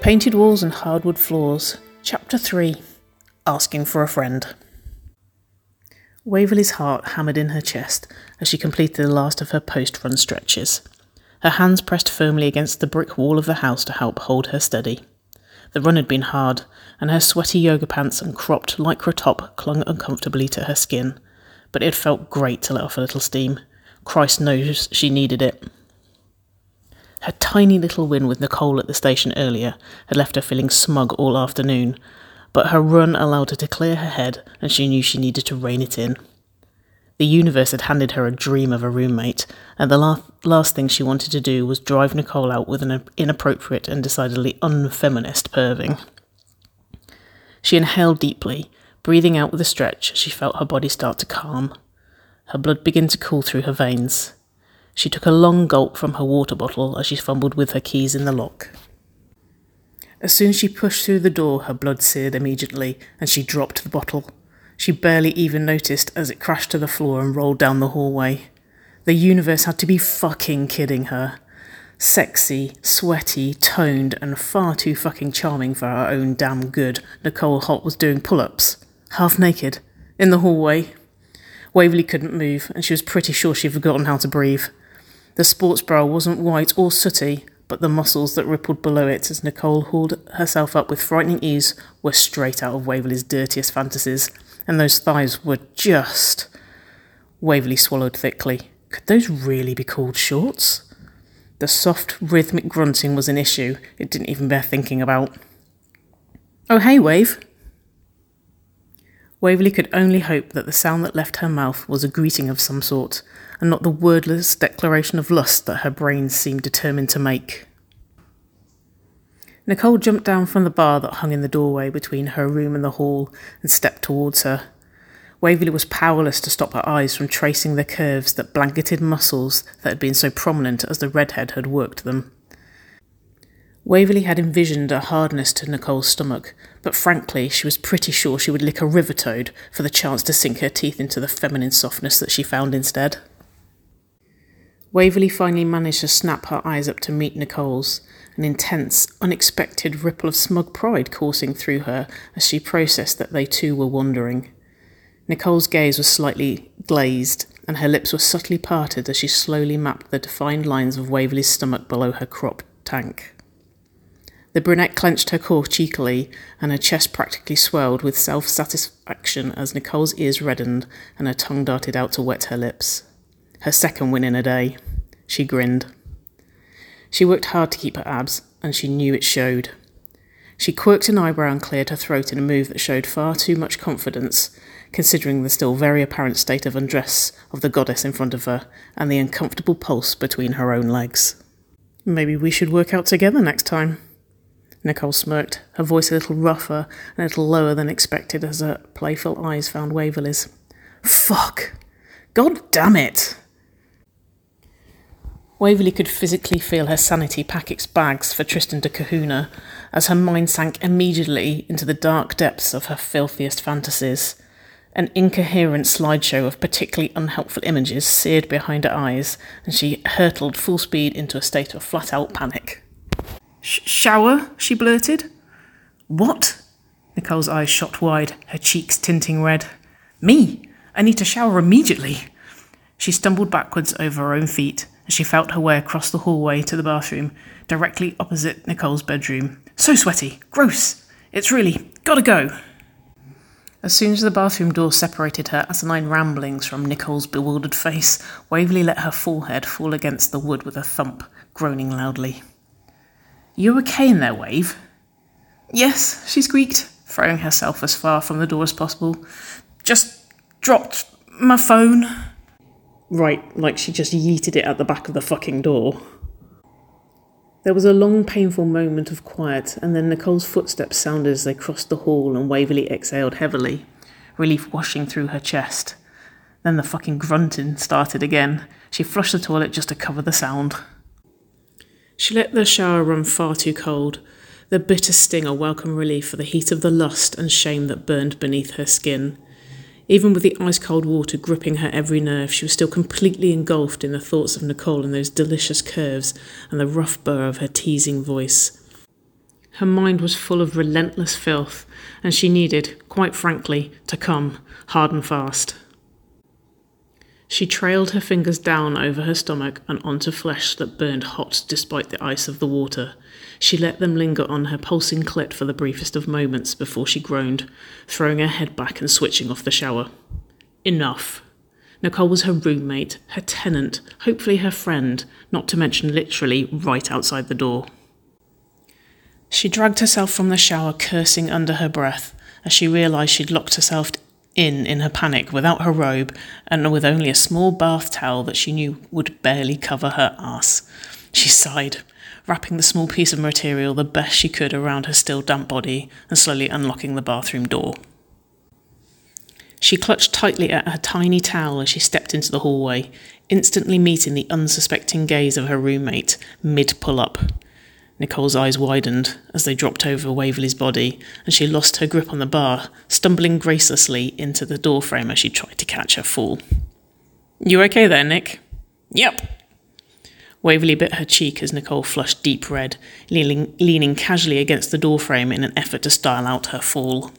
Painted Walls and Hardwood Floors, Chapter 3 Asking for a Friend. Waverley's heart hammered in her chest as she completed the last of her post run stretches. Her hands pressed firmly against the brick wall of the house to help hold her steady. The run had been hard, and her sweaty yoga pants and cropped lycra top clung uncomfortably to her skin, but it felt great to let off a little steam. Christ knows she needed it. Her tiny little win with Nicole at the station earlier had left her feeling smug all afternoon, but her run allowed her to clear her head and she knew she needed to rein it in. The universe had handed her a dream of a roommate, and the la- last thing she wanted to do was drive Nicole out with an inappropriate and decidedly unfeminist perving. She inhaled deeply, breathing out with a stretch as she felt her body start to calm. Her blood began to cool through her veins. She took a long gulp from her water bottle as she fumbled with her keys in the lock. As soon as she pushed through the door, her blood seared immediately, and she dropped the bottle. She barely even noticed as it crashed to the floor and rolled down the hallway. The universe had to be fucking kidding her. Sexy, sweaty, toned, and far too fucking charming for her own damn good, Nicole Haught was doing pull ups, half naked, in the hallway. Waverley couldn't move, and she was pretty sure she'd forgotten how to breathe. The sports bra wasn't white or sooty, but the muscles that rippled below it as Nicole hauled herself up with frightening ease were straight out of Waverley's dirtiest fantasies, and those thighs were just. Waverley swallowed thickly. Could those really be called shorts? The soft, rhythmic grunting was an issue it didn't even bear thinking about. Oh, hey, Wave. Waverley could only hope that the sound that left her mouth was a greeting of some sort, and not the wordless declaration of lust that her brain seemed determined to make. Nicole jumped down from the bar that hung in the doorway between her room and the hall and stepped towards her. Waverley was powerless to stop her eyes from tracing the curves that blanketed muscles that had been so prominent as the redhead had worked them. Waverley had envisioned a hardness to Nicole's stomach, but frankly, she was pretty sure she would lick a river toad for the chance to sink her teeth into the feminine softness that she found instead. Waverley finally managed to snap her eyes up to meet Nicole's, an intense, unexpected ripple of smug pride coursing through her as she processed that they too were wandering. Nicole's gaze was slightly glazed, and her lips were subtly parted as she slowly mapped the defined lines of Waverley's stomach below her cropped tank. The brunette clenched her core cheekily, and her chest practically swelled with self satisfaction as Nicole's ears reddened and her tongue darted out to wet her lips. Her second win in a day. She grinned. She worked hard to keep her abs, and she knew it showed. She quirked an eyebrow and cleared her throat in a move that showed far too much confidence, considering the still very apparent state of undress of the goddess in front of her and the uncomfortable pulse between her own legs. Maybe we should work out together next time. Nicole smirked, her voice a little rougher and a little lower than expected as her playful eyes found Waverley's. Fuck! God damn it! Waverley could physically feel her sanity pack its bags for Tristan da Cunha as her mind sank immediately into the dark depths of her filthiest fantasies. An incoherent slideshow of particularly unhelpful images seared behind her eyes, and she hurtled full speed into a state of flat out panic. Shower? she blurted. What? Nicole's eyes shot wide, her cheeks tinting red. Me? I need to shower immediately. She stumbled backwards over her own feet as she felt her way across the hallway to the bathroom, directly opposite Nicole's bedroom. So sweaty. Gross. It's really gotta go. As soon as the bathroom door separated her asinine ramblings from Nicole's bewildered face, Waverley let her forehead fall against the wood with a thump, groaning loudly. You okay in there, Wave? Yes, she squeaked, throwing herself as far from the door as possible. Just dropped my phone. Right, like she just yeeted it at the back of the fucking door. There was a long, painful moment of quiet, and then Nicole's footsteps sounded as they crossed the hall, and Waverley exhaled heavily, relief washing through her chest. Then the fucking grunting started again. She flushed the toilet just to cover the sound. She let the shower run far too cold, the bitter sting a welcome relief for the heat of the lust and shame that burned beneath her skin. Even with the ice cold water gripping her every nerve, she was still completely engulfed in the thoughts of Nicole and those delicious curves and the rough burr of her teasing voice. Her mind was full of relentless filth, and she needed, quite frankly, to come hard and fast. She trailed her fingers down over her stomach and onto flesh that burned hot despite the ice of the water. She let them linger on her pulsing clit for the briefest of moments before she groaned, throwing her head back and switching off the shower. Enough. Nicole was her roommate, her tenant, hopefully her friend, not to mention literally right outside the door. She dragged herself from the shower, cursing under her breath, as she realised she'd locked herself in in her panic without her robe and with only a small bath towel that she knew would barely cover her ass. She sighed, wrapping the small piece of material the best she could around her still damp body and slowly unlocking the bathroom door. She clutched tightly at her tiny towel as she stepped into the hallway, instantly meeting the unsuspecting gaze of her roommate mid pull up. Nicole's eyes widened as they dropped over Waverley's body, and she lost her grip on the bar, stumbling gracelessly into the doorframe as she tried to catch her fall. You okay there, Nick? Yep. Waverley bit her cheek as Nicole flushed deep red, leaning, leaning casually against the doorframe in an effort to style out her fall.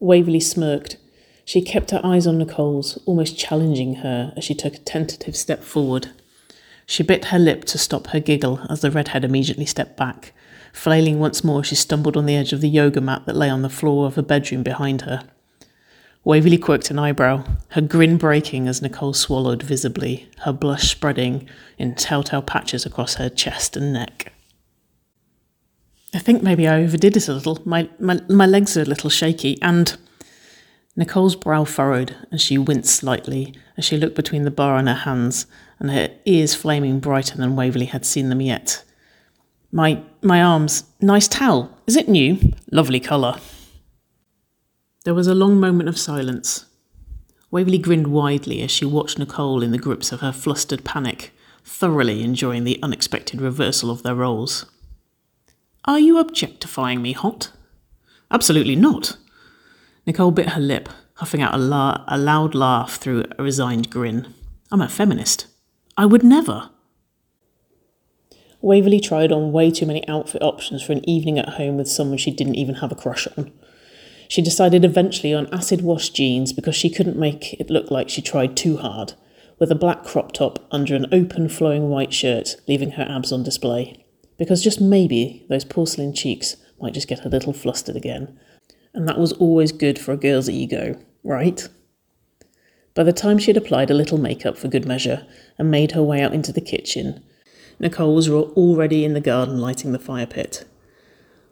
Waverley smirked. She kept her eyes on Nicole's, almost challenging her as she took a tentative step forward. She bit her lip to stop her giggle as the redhead immediately stepped back. Flailing once more, she stumbled on the edge of the yoga mat that lay on the floor of her bedroom behind her. Waverley quirked an eyebrow, her grin breaking as Nicole swallowed visibly, her blush spreading in telltale patches across her chest and neck. I think maybe I overdid it a little. My, my, my legs are a little shaky, and. Nicole's brow furrowed, and she winced slightly as she looked between the bar and her hands, and her ears flaming brighter than Waverley had seen them yet. My my arms, nice towel. Is it new? Lovely colour. There was a long moment of silence. Waverley grinned widely as she watched Nicole in the grips of her flustered panic, thoroughly enjoying the unexpected reversal of their roles. Are you objectifying me, Haught? Absolutely not. Nicole bit her lip, huffing out a, la- a loud laugh through a resigned grin. I'm a feminist. I would never. Waverley tried on way too many outfit options for an evening at home with someone she didn't even have a crush on. She decided eventually on acid wash jeans because she couldn't make it look like she tried too hard, with a black crop top under an open flowing white shirt, leaving her abs on display because just maybe those porcelain cheeks might just get a little flustered again. And that was always good for a girl's ego, right? By the time she had applied a little makeup for good measure and made her way out into the kitchen, Nicole was already in the garden lighting the fire pit.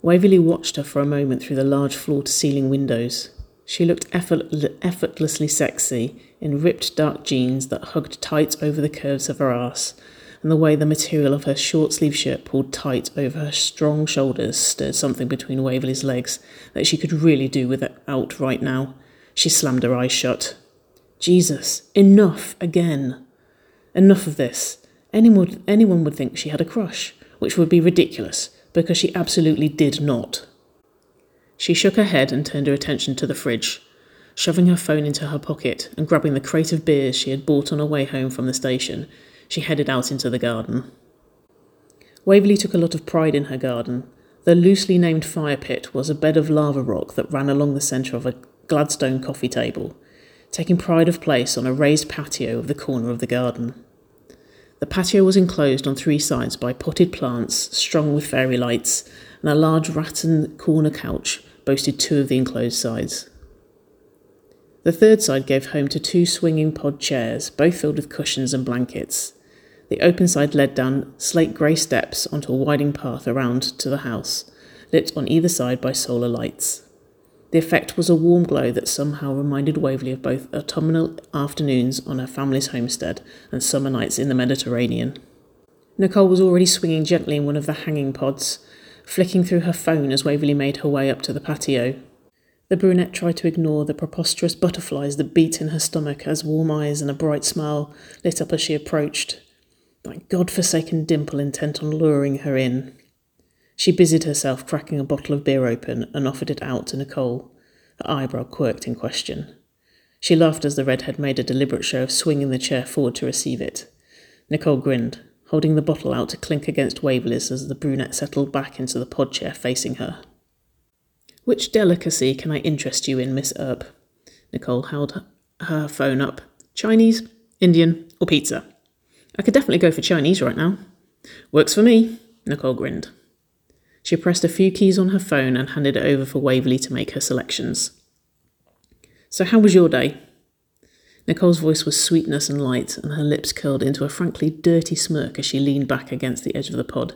Waverley watched her for a moment through the large floor to ceiling windows. She looked effort- effortlessly sexy in ripped dark jeans that hugged tight over the curves of her ass and the way the material of her short sleeve shirt pulled tight over her strong shoulders stirred something between Waverley's legs that she could really do without right now. She slammed her eyes shut. Jesus, enough again. Enough of this. Anyone, anyone would think she had a crush, which would be ridiculous, because she absolutely did not. She shook her head and turned her attention to the fridge, shoving her phone into her pocket and grabbing the crate of beers she had bought on her way home from the station she headed out into the garden. Waverley took a lot of pride in her garden. The loosely named fire pit was a bed of lava rock that ran along the centre of a Gladstone coffee table, taking pride of place on a raised patio of the corner of the garden. The patio was enclosed on three sides by potted plants strung with fairy lights, and a large rattan corner couch boasted two of the enclosed sides. The third side gave home to two swinging pod chairs, both filled with cushions and blankets. The open side led down slate grey steps onto a winding path around to the house, lit on either side by solar lights. The effect was a warm glow that somehow reminded Waverley of both autumnal afternoons on her family's homestead and summer nights in the Mediterranean. Nicole was already swinging gently in one of the hanging pods, flicking through her phone as Waverley made her way up to the patio. The brunette tried to ignore the preposterous butterflies that beat in her stomach as warm eyes and a bright smile lit up as she approached that god-forsaken dimple intent on luring her in. She busied herself cracking a bottle of beer open and offered it out to Nicole, her eyebrow quirked in question. She laughed as the redhead made a deliberate show of swinging the chair forward to receive it. Nicole grinned. holding the bottle out to clink against Waverley's as the brunette settled back into the pod chair facing her. Which delicacy can I interest you in, Miss Earp? Nicole held her phone up. Chinese, Indian, or pizza? I could definitely go for Chinese right now. Works for me, Nicole grinned. She pressed a few keys on her phone and handed it over for Waverley to make her selections. So, how was your day? Nicole's voice was sweetness and light, and her lips curled into a frankly dirty smirk as she leaned back against the edge of the pod,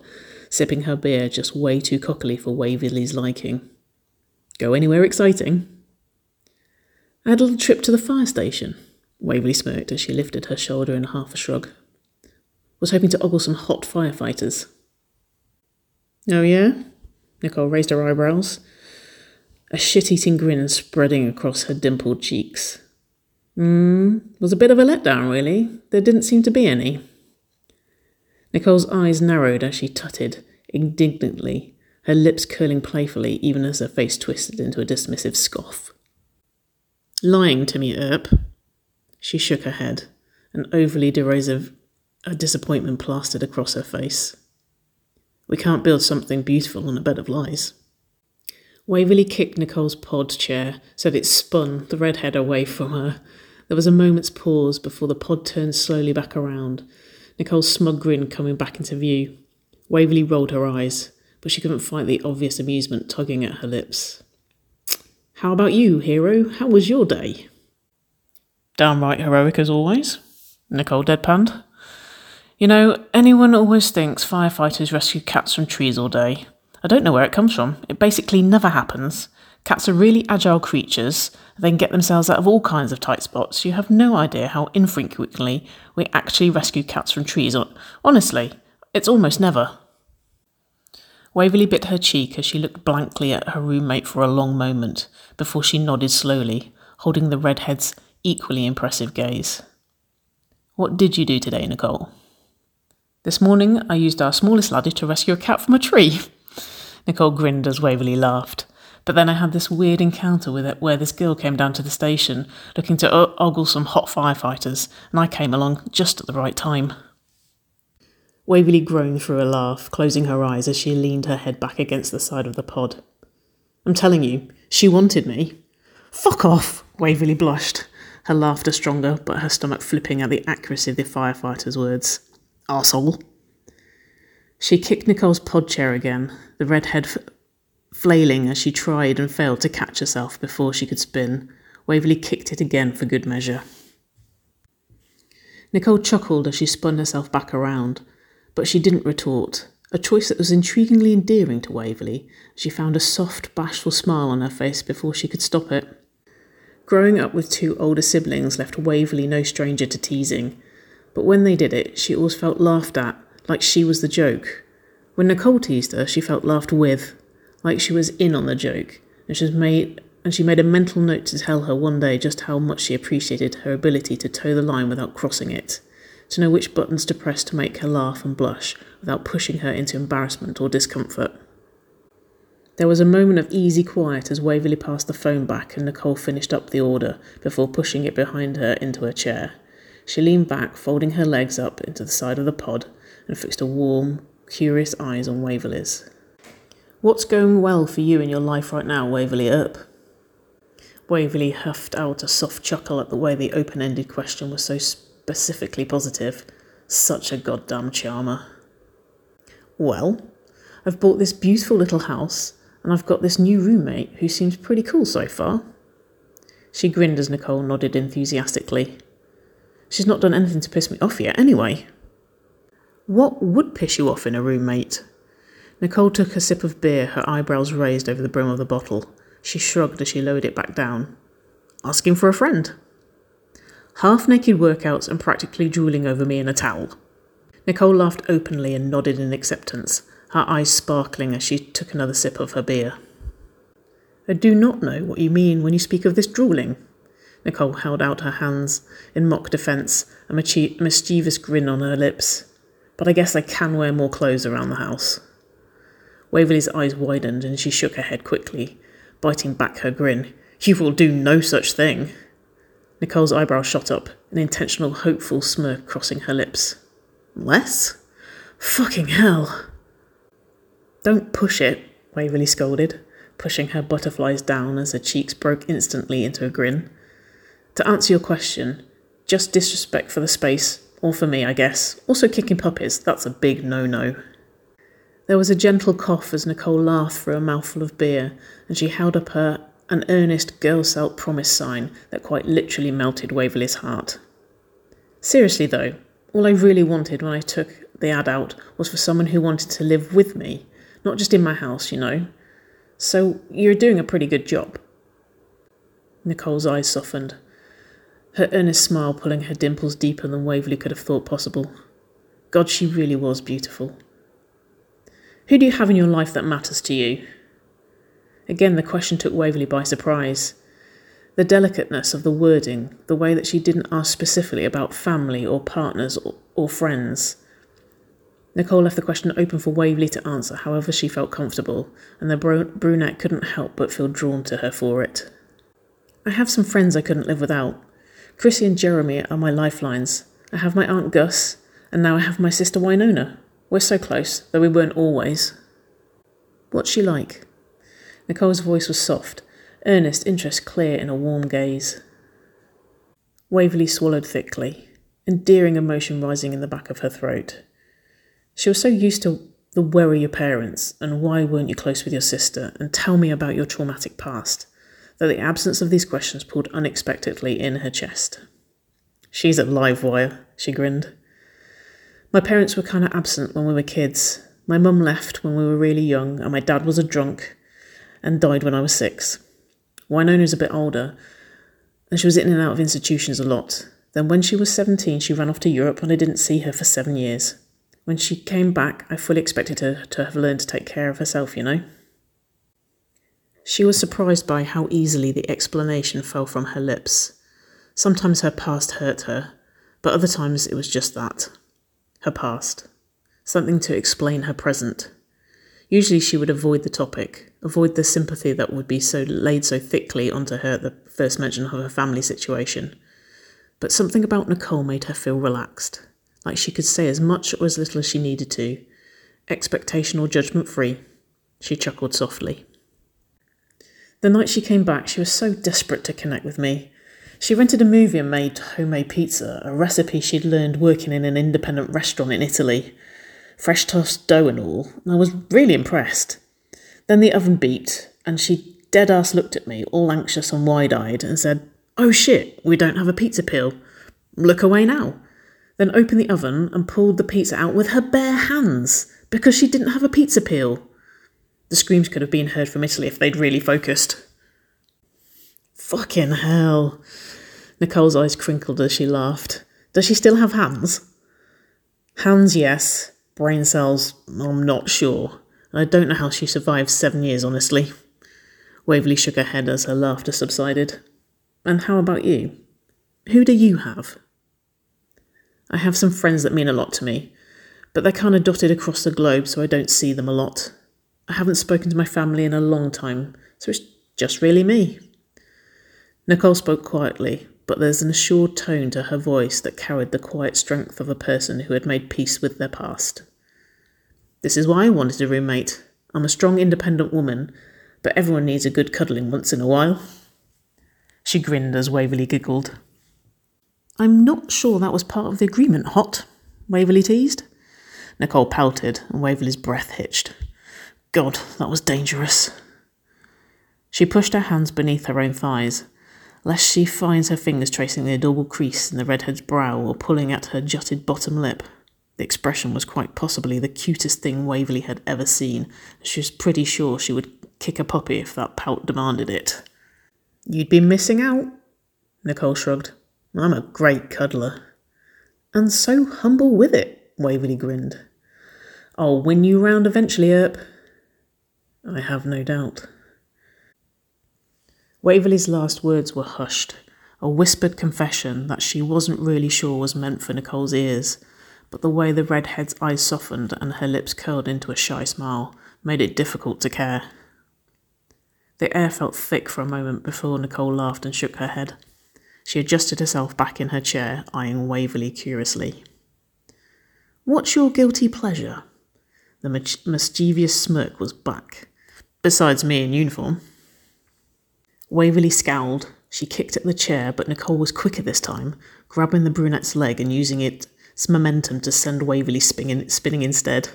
sipping her beer just way too cockily for Waverley's liking. Go anywhere exciting? I had a little trip to the fire station. Waverley smirked as she lifted her shoulder in half a shrug. Was hoping to ogle some hot firefighters. Oh, yeah? Nicole raised her eyebrows, a shit eating grin spreading across her dimpled cheeks. Hmm, was a bit of a letdown, really. There didn't seem to be any. Nicole's eyes narrowed as she tutted indignantly, her lips curling playfully even as her face twisted into a dismissive scoff. Lying to me, Earp. She shook her head, an overly derisive a disappointment plastered across her face. We can't build something beautiful on a bed of lies. Waverley kicked Nicole's pod chair so that it spun the redhead away from her. There was a moment's pause before the pod turned slowly back around, Nicole's smug grin coming back into view. Waverley rolled her eyes, but she couldn't fight the obvious amusement tugging at her lips. How about you, hero? How was your day? Downright heroic as always, Nicole deadpanned. You know, anyone always thinks firefighters rescue cats from trees all day. I don't know where it comes from. It basically never happens. Cats are really agile creatures. They can get themselves out of all kinds of tight spots. You have no idea how infrequently we actually rescue cats from trees. Honestly, it's almost never. Waverley bit her cheek as she looked blankly at her roommate for a long moment before she nodded slowly, holding the redhead's equally impressive gaze. What did you do today, Nicole? This morning I used our smallest laddie to rescue a cat from a tree. Nicole grinned as Waverley laughed. But then I had this weird encounter with it where this girl came down to the station looking to ogle some hot firefighters, and I came along just at the right time. Waverley groaned through a laugh, closing her eyes as she leaned her head back against the side of the pod. I'm telling you, she wanted me. Fuck off, Waverley blushed, her laughter stronger, but her stomach flipping at the accuracy of the firefighter's words. Arsehole. She kicked Nicole's pod chair again, the red head f- flailing as she tried and failed to catch herself before she could spin. Waverley kicked it again for good measure. Nicole chuckled as she spun herself back around, but she didn't retort, a choice that was intriguingly endearing to Waverley. She found a soft, bashful smile on her face before she could stop it. Growing up with two older siblings left Waverley no stranger to teasing, but when they did it, she always felt laughed at, like she was the joke. When Nicole teased her, she felt laughed with, like she was in on the joke, and she made and she made a mental note to tell her one day just how much she appreciated her ability to toe the line without crossing it to know which buttons to press to make her laugh and blush without pushing her into embarrassment or discomfort. There was a moment of easy quiet as Waverley passed the phone back and Nicole finished up the order before pushing it behind her into her chair. She leaned back, folding her legs up into the side of the pod, and fixed a warm, curious eyes on Waverley's. What's going well for you in your life right now, Waverley Earp? Waverley huffed out a soft chuckle at the way the open ended question was so specifically positive. Such a goddamn charmer. Well, I've bought this beautiful little house, and I've got this new roommate who seems pretty cool so far. She grinned as Nicole nodded enthusiastically. She's not done anything to piss me off yet, anyway. What would piss you off in a roommate? Nicole took a sip of beer, her eyebrows raised over the brim of the bottle. She shrugged as she lowered it back down. Asking for a friend half naked workouts and practically drooling over me in a towel. Nicole laughed openly and nodded in acceptance, her eyes sparkling as she took another sip of her beer. I do not know what you mean when you speak of this drooling. Nicole held out her hands in mock defence, a mischievous grin on her lips. But I guess I can wear more clothes around the house. Waverley's eyes widened and she shook her head quickly, biting back her grin. You will do no such thing. Nicole's eyebrows shot up, an intentional, hopeful smirk crossing her lips. Less? Fucking hell. Don't push it, Waverley scolded, pushing her butterflies down as her cheeks broke instantly into a grin. To answer your question, just disrespect for the space, or for me, I guess. Also, kicking puppies, that's a big no no. There was a gentle cough as Nicole laughed through a mouthful of beer, and she held up her an earnest girl scout promise sign that quite literally melted Waverley's heart. Seriously, though, all I really wanted when I took the ad out was for someone who wanted to live with me, not just in my house, you know. So you're doing a pretty good job. Nicole's eyes softened, her earnest smile pulling her dimples deeper than Waverley could have thought possible. God, she really was beautiful. Who do you have in your life that matters to you? Again, the question took Waverley by surprise. The delicateness of the wording, the way that she didn't ask specifically about family or partners or, or friends. Nicole left the question open for Waverley to answer however she felt comfortable, and the brunette couldn't help but feel drawn to her for it. I have some friends I couldn't live without. Chrissy and Jeremy are my lifelines. I have my Aunt Gus, and now I have my sister Wynonna. We're so close, though we weren't always. What's she like? Nicole's voice was soft, earnest interest clear in a warm gaze. Waverley swallowed thickly, endearing emotion rising in the back of her throat. She was so used to the where are your parents and why weren't you close with your sister and tell me about your traumatic past that the absence of these questions pulled unexpectedly in her chest. She's a live wire, she grinned. My parents were kind of absent when we were kids. My mum left when we were really young, and my dad was a drunk and died when I was six. Wynonna's a bit older, and she was in and out of institutions a lot. Then, when she was 17, she ran off to Europe, and I didn't see her for seven years. When she came back, I fully expected her to have learned to take care of herself, you know? She was surprised by how easily the explanation fell from her lips. Sometimes her past hurt her, but other times it was just that her past. Something to explain her present. Usually she would avoid the topic, avoid the sympathy that would be so laid so thickly onto her at the first mention of her family situation. But something about Nicole made her feel relaxed like she could say as much or as little as she needed to, expectation or judgment free. She chuckled softly. The night she came back, she was so desperate to connect with me. She rented a movie and made homemade pizza, a recipe she'd learned working in an independent restaurant in Italy. Fresh tossed dough and all, and I was really impressed. Then the oven beeped, and she dead ass looked at me, all anxious and wide eyed, and said, Oh shit, we don't have a pizza peel. Look away now then opened the oven and pulled the pizza out with her bare hands because she didn't have a pizza peel. The screams could have been heard from Italy if they'd really focused. Fucking hell. Nicole's eyes crinkled as she laughed. Does she still have hands? Hands, yes. Brain cells, I'm not sure. I don't know how she survived seven years, honestly. Waverley shook her head as her laughter subsided. And how about you? Who do you have? I have some friends that mean a lot to me, but they're kind of dotted across the globe, so I don't see them a lot. I haven't spoken to my family in a long time, so it's just really me. Nicole spoke quietly, but there's an assured tone to her voice that carried the quiet strength of a person who had made peace with their past. This is why I wanted a roommate. I'm a strong, independent woman, but everyone needs a good cuddling once in a while. She grinned as Waverley giggled. I'm not sure that was part of the agreement, Haught, Waverley teased. Nicole pouted, and Waverley's breath hitched. God, that was dangerous. She pushed her hands beneath her own thighs, lest she finds her fingers tracing the adorable crease in the redhead's brow or pulling at her jutted bottom lip. The expression was quite possibly the cutest thing Waverley had ever seen. She was pretty sure she would kick a puppy if that pout demanded it. You'd be missing out, Nicole shrugged. I'm a great cuddler. And so humble with it, Waverley grinned. I'll win you round eventually, Earp. I have no doubt. Waverley's last words were hushed, a whispered confession that she wasn't really sure was meant for Nicole's ears, but the way the redhead's eyes softened and her lips curled into a shy smile made it difficult to care. The air felt thick for a moment before Nicole laughed and shook her head. She adjusted herself back in her chair, eyeing Waverley curiously. What's your guilty pleasure? The mischievous smirk was back. Besides me in uniform. Waverley scowled. She kicked at the chair, but Nicole was quicker this time, grabbing the brunette's leg and using its momentum to send Waverley spinning, spinning instead.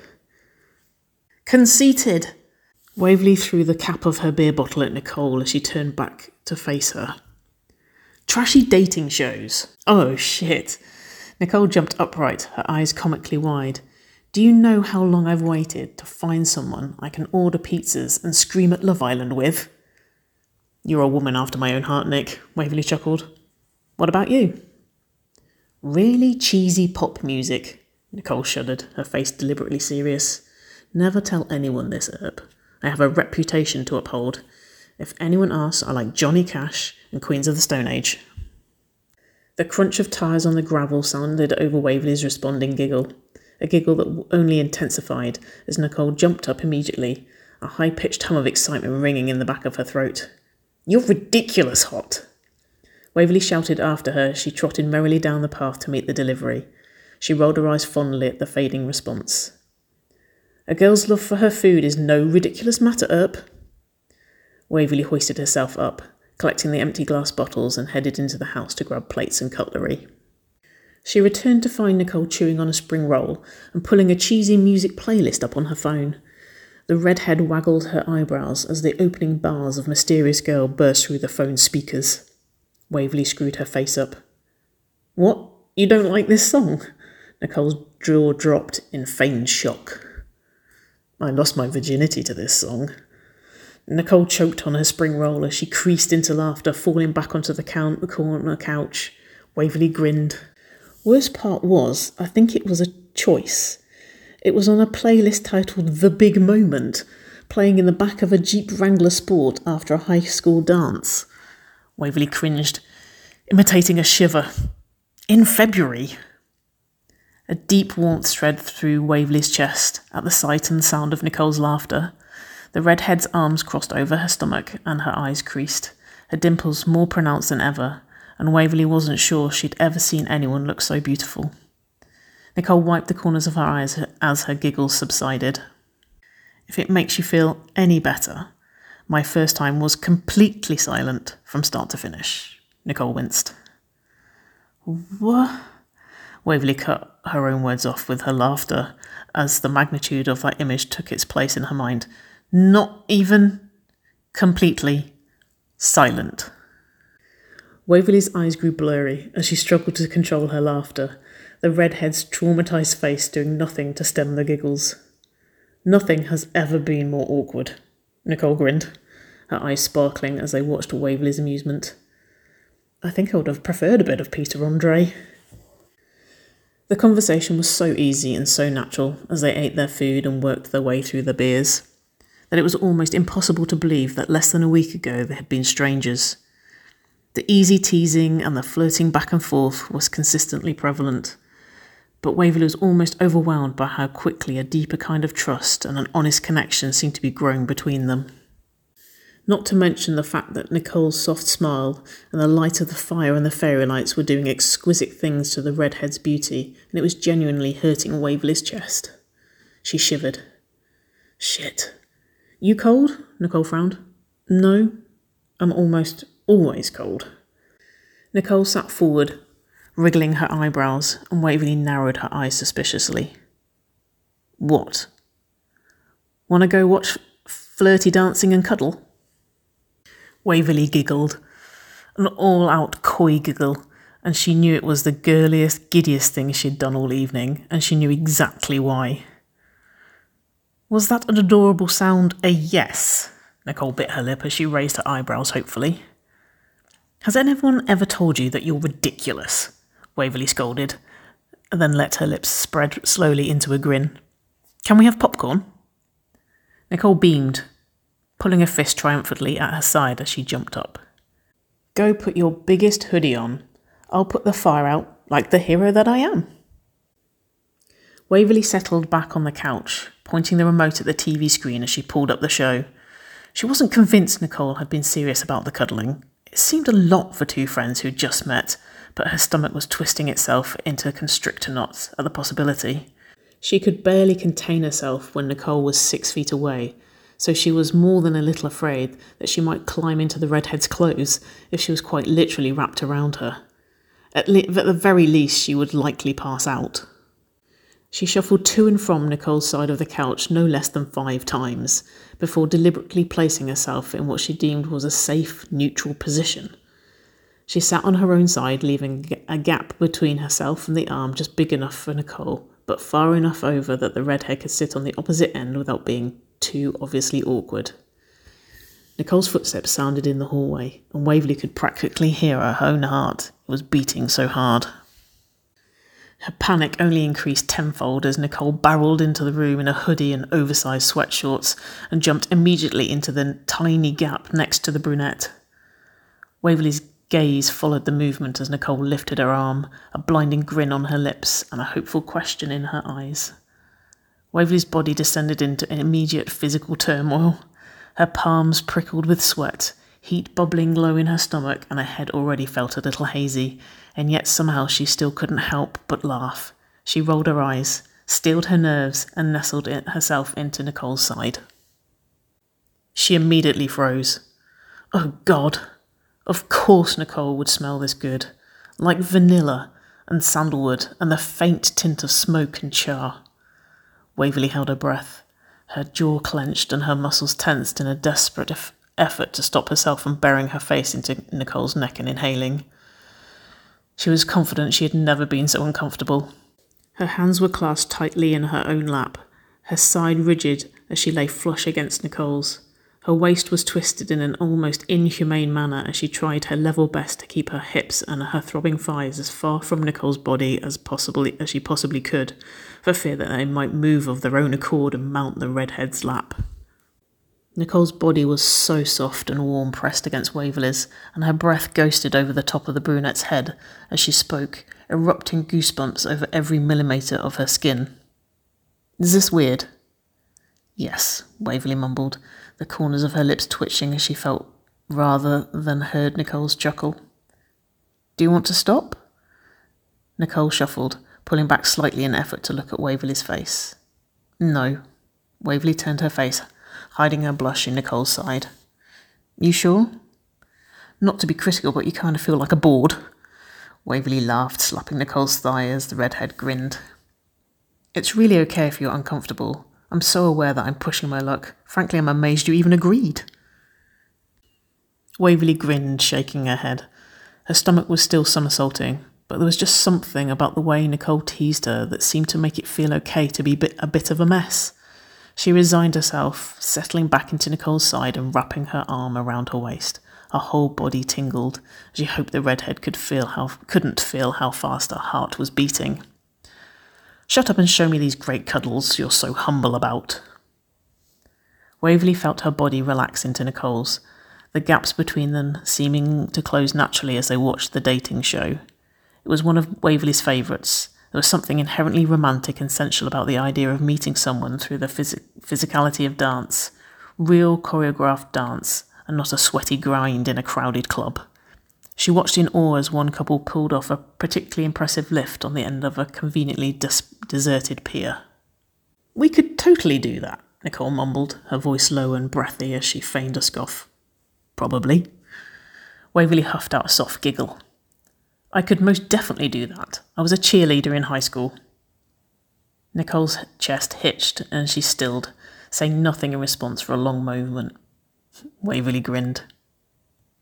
Conceited! Waverley threw the cap of her beer bottle at Nicole as she turned back to face her. Trashy dating shows. Oh shit. Nicole jumped upright, her eyes comically wide. Do you know how long I've waited to find someone I can order pizzas and scream at Love Island with? You're a woman after my own heart, Nick, Waverley chuckled. What about you? Really cheesy pop music, Nicole shuddered, her face deliberately serious. Never tell anyone this, Earp. I have a reputation to uphold. If anyone asks, I like Johnny Cash and Queens of the Stone Age. The crunch of tyres on the gravel sounded over Waverley's responding giggle, a giggle that only intensified as Nicole jumped up immediately, a high pitched hum of excitement ringing in the back of her throat. You're ridiculous Haught! Waverley shouted after her as she trotted merrily down the path to meet the delivery. She rolled her eyes fondly at the fading response. A girl's love for her food is no ridiculous matter, Earp. Waverley hoisted herself up, collecting the empty glass bottles, and headed into the house to grab plates and cutlery. She returned to find Nicole chewing on a spring roll and pulling a cheesy music playlist up on her phone. The redhead waggled her eyebrows as the opening bars of Mysterious Girl burst through the phone speakers. Waverley screwed her face up. What? You don't like this song? Nicole's jaw dropped in feigned shock. I lost my virginity to this song. Nicole choked on her spring roll as she creased into laughter, falling back onto the corner couch. Waverley grinned. Worst part was, I think it was a choice. It was on a playlist titled The Big Moment, playing in the back of a Jeep Wrangler Sport after a high school dance. Waverley cringed, imitating a shiver. In February. A deep warmth spread through Waverley's chest at the sight and sound of Nicole's laughter. The redhead's arms crossed over her stomach and her eyes creased, her dimples more pronounced than ever, and Waverley wasn't sure she'd ever seen anyone look so beautiful. Nicole wiped the corners of her eyes as her giggles subsided. If it makes you feel any better, my first time was completely silent from start to finish. Nicole winced. What? Waverley cut her own words off with her laughter as the magnitude of that image took its place in her mind not even completely silent. Waverley's eyes grew blurry as she struggled to control her laughter, the redhead's traumatized face doing nothing to stem the giggles. Nothing has ever been more awkward. Nicole grinned, her eyes sparkling as they watched Waverley's amusement. I think I would have preferred a bit of Peter Andre. The conversation was so easy and so natural as they ate their food and worked their way through the beers that it was almost impossible to believe that less than a week ago they had been strangers. The easy teasing and the flirting back and forth was consistently prevalent, but Waverley was almost overwhelmed by how quickly a deeper kind of trust and an honest connection seemed to be growing between them. Not to mention the fact that Nicole's soft smile and the light of the fire and the fairy lights were doing exquisite things to the redhead's beauty, and it was genuinely hurting Waverley's chest. She shivered. Shit. You cold? Nicole frowned. No, I'm almost always cold. Nicole sat forward, wriggling her eyebrows, and Waverley narrowed her eyes suspiciously. What? Want to go watch flirty dancing and cuddle? Waverley giggled, an all out coy giggle, and she knew it was the girliest, giddiest thing she'd done all evening, and she knew exactly why. Was that an adorable sound a yes? Nicole bit her lip as she raised her eyebrows hopefully. Has anyone ever told you that you're ridiculous? Waverley scolded, and then let her lips spread slowly into a grin. Can we have popcorn? Nicole beamed, pulling a fist triumphantly at her side as she jumped up. Go put your biggest hoodie on. I'll put the fire out like the hero that I am. Waverley settled back on the couch, pointing the remote at the TV screen as she pulled up the show. She wasn't convinced Nicole had been serious about the cuddling. It seemed a lot for two friends who'd just met, but her stomach was twisting itself into constrictor knots at the possibility. She could barely contain herself when Nicole was six feet away, so she was more than a little afraid that she might climb into the redhead's clothes if she was quite literally wrapped around her. At, le- at the very least, she would likely pass out. She shuffled to and from Nicole's side of the couch no less than five times before deliberately placing herself in what she deemed was a safe, neutral position. She sat on her own side, leaving a gap between herself and the arm just big enough for Nicole, but far enough over that the redhead could sit on the opposite end without being too obviously awkward. Nicole's footsteps sounded in the hallway, and Waverley could practically hear her own heart. It was beating so hard. Her panic only increased tenfold as Nicole barreled into the room in a hoodie and oversized sweatshorts and jumped immediately into the tiny gap next to the brunette. Waverley's gaze followed the movement as Nicole lifted her arm, a blinding grin on her lips and a hopeful question in her eyes. Waverley's body descended into immediate physical turmoil. Her palms prickled with sweat, heat bubbling low in her stomach, and her head already felt a little hazy, and yet somehow she still couldn't help but laugh. She rolled her eyes, steeled her nerves, and nestled herself into Nicole's side. She immediately froze. Oh God! Of course Nicole would smell this good, like vanilla and sandalwood and the faint tint of smoke and char. Waverley held her breath, her jaw clenched and her muscles tensed in a desperate effort to stop herself from burying her face into Nicole's neck and inhaling. She was confident she had never been so uncomfortable. Her hands were clasped tightly in her own lap, her side rigid as she lay flush against Nicole's. Her waist was twisted in an almost inhumane manner as she tried her level best to keep her hips and her throbbing thighs as far from Nicole's body as possibly as she possibly could, for fear that they might move of their own accord and mount the redhead's lap. Nicole's body was so soft and warm pressed against Waverley's, and her breath ghosted over the top of the brunette's head as she spoke, erupting goosebumps over every millimetre of her skin. Is this weird? Yes, Waverley mumbled, the corners of her lips twitching as she felt rather than heard Nicole's chuckle. Do you want to stop? Nicole shuffled, pulling back slightly in effort to look at Waverley's face. No. Waverley turned her face, hiding her blush in Nicole's side. You sure? Not to be critical, but you kind of feel like a board. Waverley laughed, slapping Nicole's thigh as the redhead grinned. It's really okay if you're uncomfortable. I'm so aware that I'm pushing my luck. Frankly, I'm amazed you even agreed. Waverley grinned, shaking her head. Her stomach was still somersaulting, but there was just something about the way Nicole teased her that seemed to make it feel okay to be a bit of a mess. She resigned herself, settling back into Nicole's side and wrapping her arm around her waist. Her whole body tingled. She hoped the redhead could feel how couldn't feel how fast her heart was beating. Shut up and show me these great cuddles you're so humble about. Waverley felt her body relax into Nicole's, the gaps between them seeming to close naturally as they watched the dating show. It was one of Waverley's favourites. There was something inherently romantic and sensual about the idea of meeting someone through the phys- physicality of dance, real choreographed dance, and not a sweaty grind in a crowded club. She watched in awe as one couple pulled off a particularly impressive lift on the end of a conveniently des- deserted pier. We could totally do that, Nicole mumbled, her voice low and breathy as she feigned a scoff. Probably. Waverley huffed out a soft giggle. I could most definitely do that. I was a cheerleader in high school. Nicole's chest hitched and she stilled, saying nothing in response for a long moment. Waverley grinned.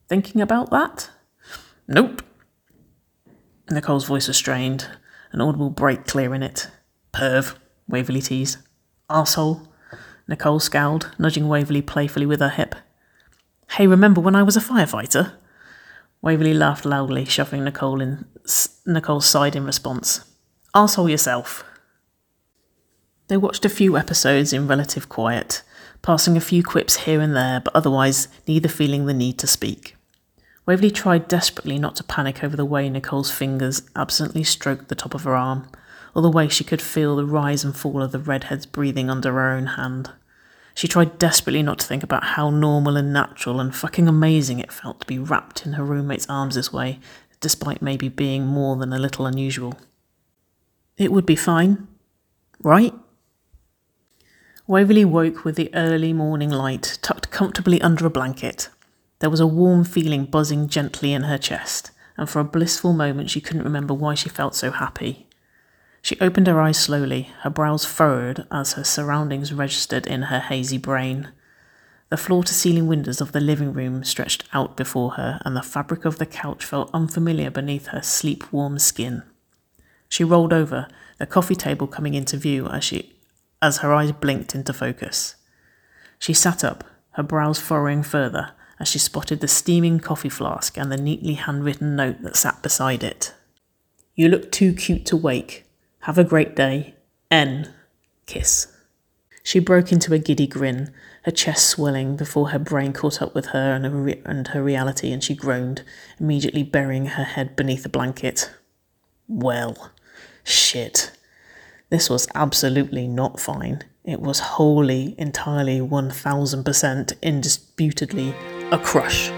Thinking about that? Nope. Nicole's voice was strained, an audible break clear in it. Perv, Waverley teased. Arsehole. Nicole scowled, nudging Waverley playfully with her hip. Hey, remember when I was a firefighter? Waverley laughed loudly, shoving Nicole in Nicole's side in response. Arsehole yourself. They watched a few episodes in relative quiet, passing a few quips here and there, but otherwise neither feeling the need to speak. Waverley tried desperately not to panic over the way Nicole's fingers absently stroked the top of her arm, or the way she could feel the rise and fall of the redhead's breathing under her own hand. She tried desperately not to think about how normal and natural and fucking amazing it felt to be wrapped in her roommate's arms this way, despite maybe being more than a little unusual. It would be fine. right? Waverley woke with the early morning light, tucked comfortably under a blanket. There was a warm feeling buzzing gently in her chest, and for a blissful moment she couldn't remember why she felt so happy. She opened her eyes slowly, her brows furrowed as her surroundings registered in her hazy brain. The floor to ceiling windows of the living room stretched out before her, and the fabric of the couch felt unfamiliar beneath her sleep warm skin. She rolled over, the coffee table coming into view as she as her eyes blinked into focus. She sat up, her brows furrowing further, as she spotted the steaming coffee flask and the neatly handwritten note that sat beside it. You look too cute to wake. Have a great day. N. Kiss. She broke into a giddy grin, her chest swelling before her brain caught up with her and her, re- and her reality, and she groaned, immediately burying her head beneath a blanket. Well, shit. This was absolutely not fine. It was wholly, entirely, 1000% indisputably a crush.